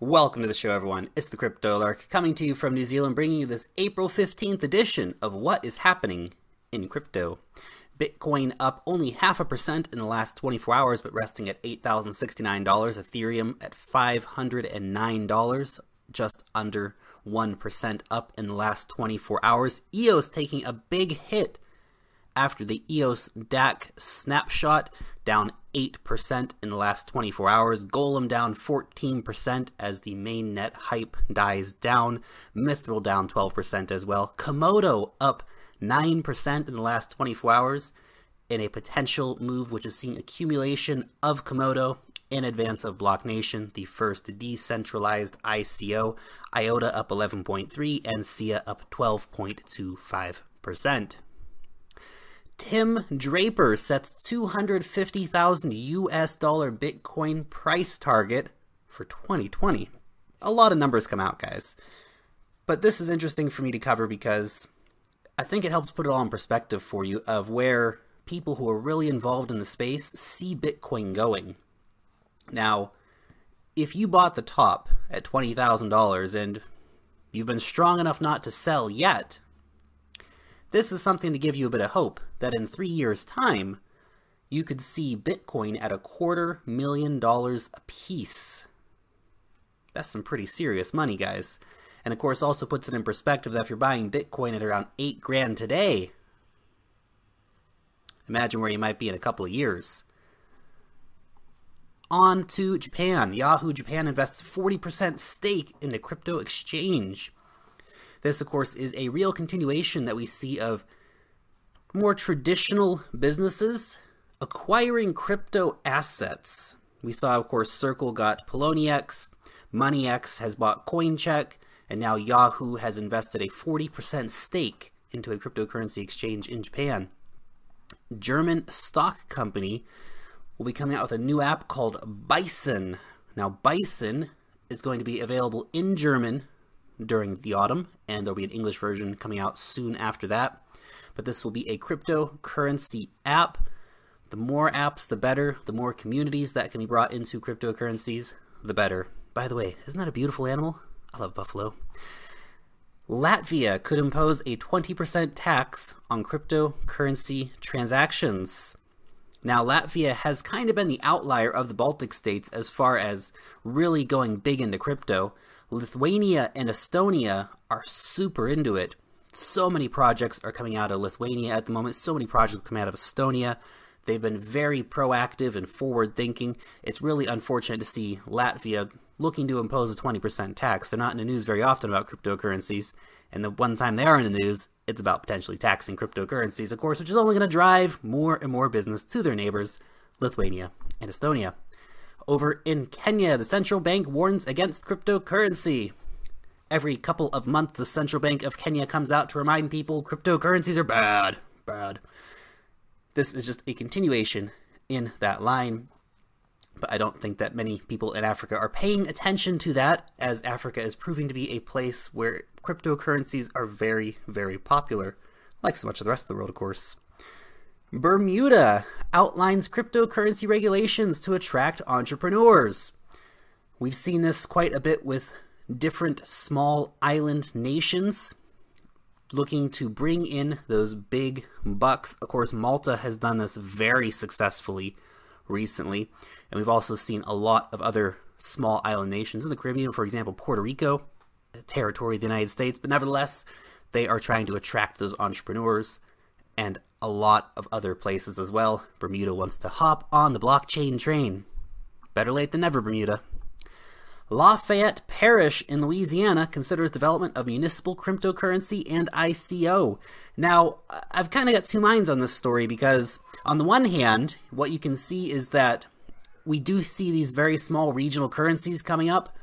Welcome to the show, everyone. It's the Crypto Lark coming to you from New Zealand, bringing you this April 15th edition of What is Happening in Crypto. Bitcoin up only half a percent in the last 24 hours, but resting at $8,069. Ethereum at $509, just under 1% up in the last 24 hours. EOS taking a big hit after the EOS DAC snapshot, down 8% in the last 24 hours. Golem down 14% as the main net hype dies down. Mithril down 12% as well. Komodo up 9% in the last 24 hours in a potential move which is seen accumulation of Komodo in advance of Blocnation, the first decentralized ICO. IOTA up 11.3 and SIA up 12.25%. Tim Draper sets 250,000 US dollar Bitcoin price target for 2020. A lot of numbers come out, guys. But this is interesting for me to cover because I think it helps put it all in perspective for you of where people who are really involved in the space see Bitcoin going. Now, if you bought the top at $20,000 and you've been strong enough not to sell yet, this is something to give you a bit of hope that in three years' time, you could see Bitcoin at a quarter million dollars a piece. That's some pretty serious money, guys. And of course, also puts it in perspective that if you're buying Bitcoin at around eight grand today, imagine where you might be in a couple of years. On to Japan. Yahoo Japan invests 40% stake in the crypto exchange. This, of course, is a real continuation that we see of more traditional businesses acquiring crypto assets. We saw, of course, Circle got Poloniex, Monex has bought Coincheck, and now Yahoo has invested a 40% stake into a cryptocurrency exchange in Japan. German stock company will be coming out with a new app called Bison. Now, Bison is going to be available in German during the autumn, and there'll be an English version coming out soon after that. But this will be a cryptocurrency app. The more apps, the better. The more communities that can be brought into cryptocurrencies, the better. By the way, isn't that a beautiful animal? I love buffalo. Latvia could impose a 20% tax on cryptocurrency transactions. Now, Latvia has kind of been the outlier of the Baltic states as far as really going big into crypto. Lithuania and Estonia are super into it. So many projects are coming out of Lithuania at the moment, so many projects come out of Estonia. They've been very proactive and forward thinking. It's really unfortunate to see Latvia looking to impose a 20% tax. They're not in the news very often about cryptocurrencies, and the one time they are in the news, it's about potentially taxing cryptocurrencies, of course, which is only going to drive more and more business to their neighbors, Lithuania and Estonia. Over in Kenya, the central bank warns against cryptocurrency. Every couple of months, the central bank of Kenya comes out to remind people cryptocurrencies are bad. Bad. This is just a continuation in that line. But I don't think that many people in Africa are paying attention to that, as Africa is proving to be a place where cryptocurrencies are very, very popular, like so much of the rest of the world, of course. Bermuda outlines cryptocurrency regulations to attract entrepreneurs. We've seen this quite a bit with different small island nations looking to bring in those big bucks. Of course, Malta has done this very successfully recently, and we've also seen a lot of other small island nations in the Caribbean, for example, Puerto Rico, a territory of the United States, but nevertheless, they are trying to attract those entrepreneurs and a lot of other places as well. Bermuda wants to hop on the blockchain train. Better late than never, Bermuda. Lafayette Parish in Louisiana considers development of municipal cryptocurrency and ICO. Now, I've kind of got two minds on this story because, on the one hand, what you can see is that we do see these very small regional currencies coming up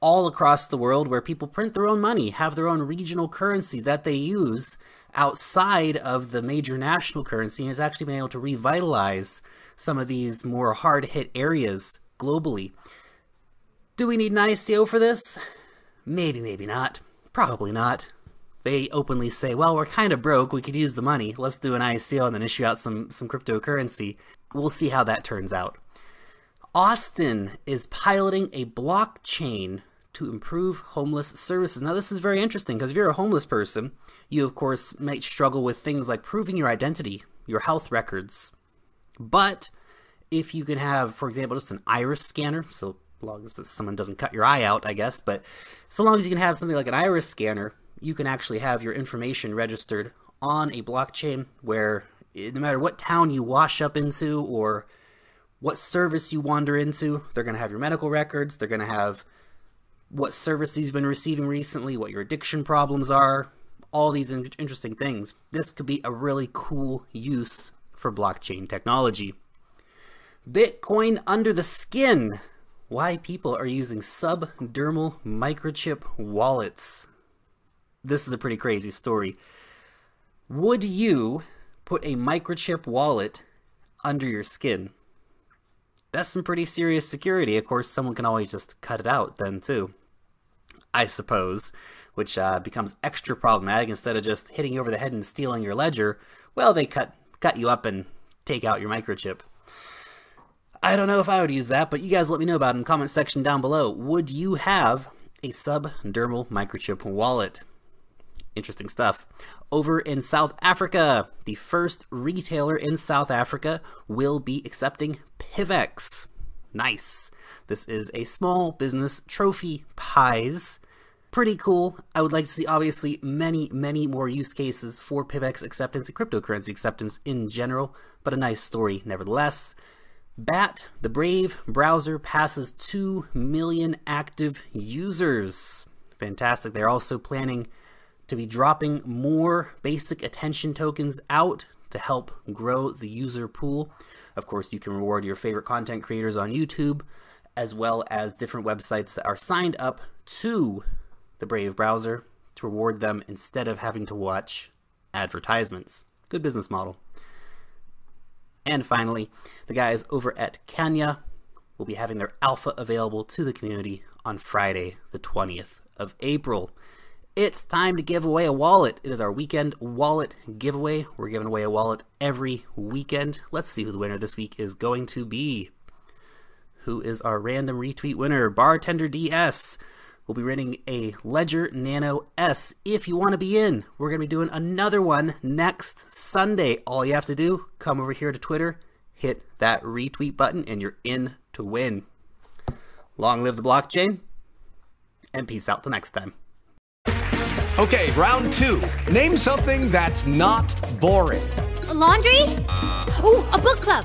all across the world where people print their own money, have their own regional currency that they use outside of the major national currency, has actually been able to revitalize some of these more hard hit areas globally. Do we need an ICO for this? Maybe, maybe not. Probably not. They openly say, well, we're kind of broke. We could use the money. Let's do an ICO and then issue out some, some cryptocurrency. We'll see how that turns out. Austin is piloting a blockchain to improve homeless services. Now, this is very interesting because if you're a homeless person, you of course might struggle with things like proving your identity, your health records. But if you can have, for example, just an iris scanner, so long as someone doesn't cut your eye out, I guess, but so long as you can have something like an iris scanner, you can actually have your information registered on a blockchain where eh, no matter what town you wash up into or what service you wander into. They're going to have your medical records. They're going to have what service you've been receiving recently, what your addiction problems are, all these in- interesting things. This could be a really cool use for blockchain technology. Bitcoin under the skin. Why people are using subdermal microchip wallets. This is a pretty crazy story. Would you put a microchip wallet under your skin? that's some pretty serious security. Of course, someone can always just cut it out then too. I suppose, which uh, becomes extra problematic. Instead of just hitting you over the head and stealing your ledger, well, they cut cut you up and take out your microchip. I don't know if I would use that, but you guys let me know about it in the comment section down below. Would you have a subdermal microchip wallet? Interesting stuff. Over in South Africa, the first retailer in South Africa will be accepting PIVX. Nice. This is a small business trophy pies. Pretty cool. I would like to see, obviously, many, many more use cases for PIVX acceptance and cryptocurrency acceptance in general, but a nice story nevertheless. BAT, the Brave browser, passes 2 million active users. Fantastic. They're also planning to be dropping more basic attention tokens out to help grow the user pool. Of course, you can reward your favorite content creators on YouTube, as well as different websites that are signed up to the Brave browser to reward them instead of having to watch advertisements. Good business model. And finally, the guys over at Kenya will be having their alpha available to the community on Friday, the 20th of April. It's time to give away a wallet. It is our weekend wallet giveaway. We're giving away a wallet every weekend. Let's see who the winner this week is going to be. Who is our random retweet winner? Bartender DS. We'll be running a Ledger Nano S. If you want to be in, we're going to be doing another one next Sunday. All you have to do, come over here to Twitter, hit that retweet button, and you're in to win. Long live the blockchain, and peace out till next time. Okay, round two. Name something that's not boring. A laundry? Ooh, a book club.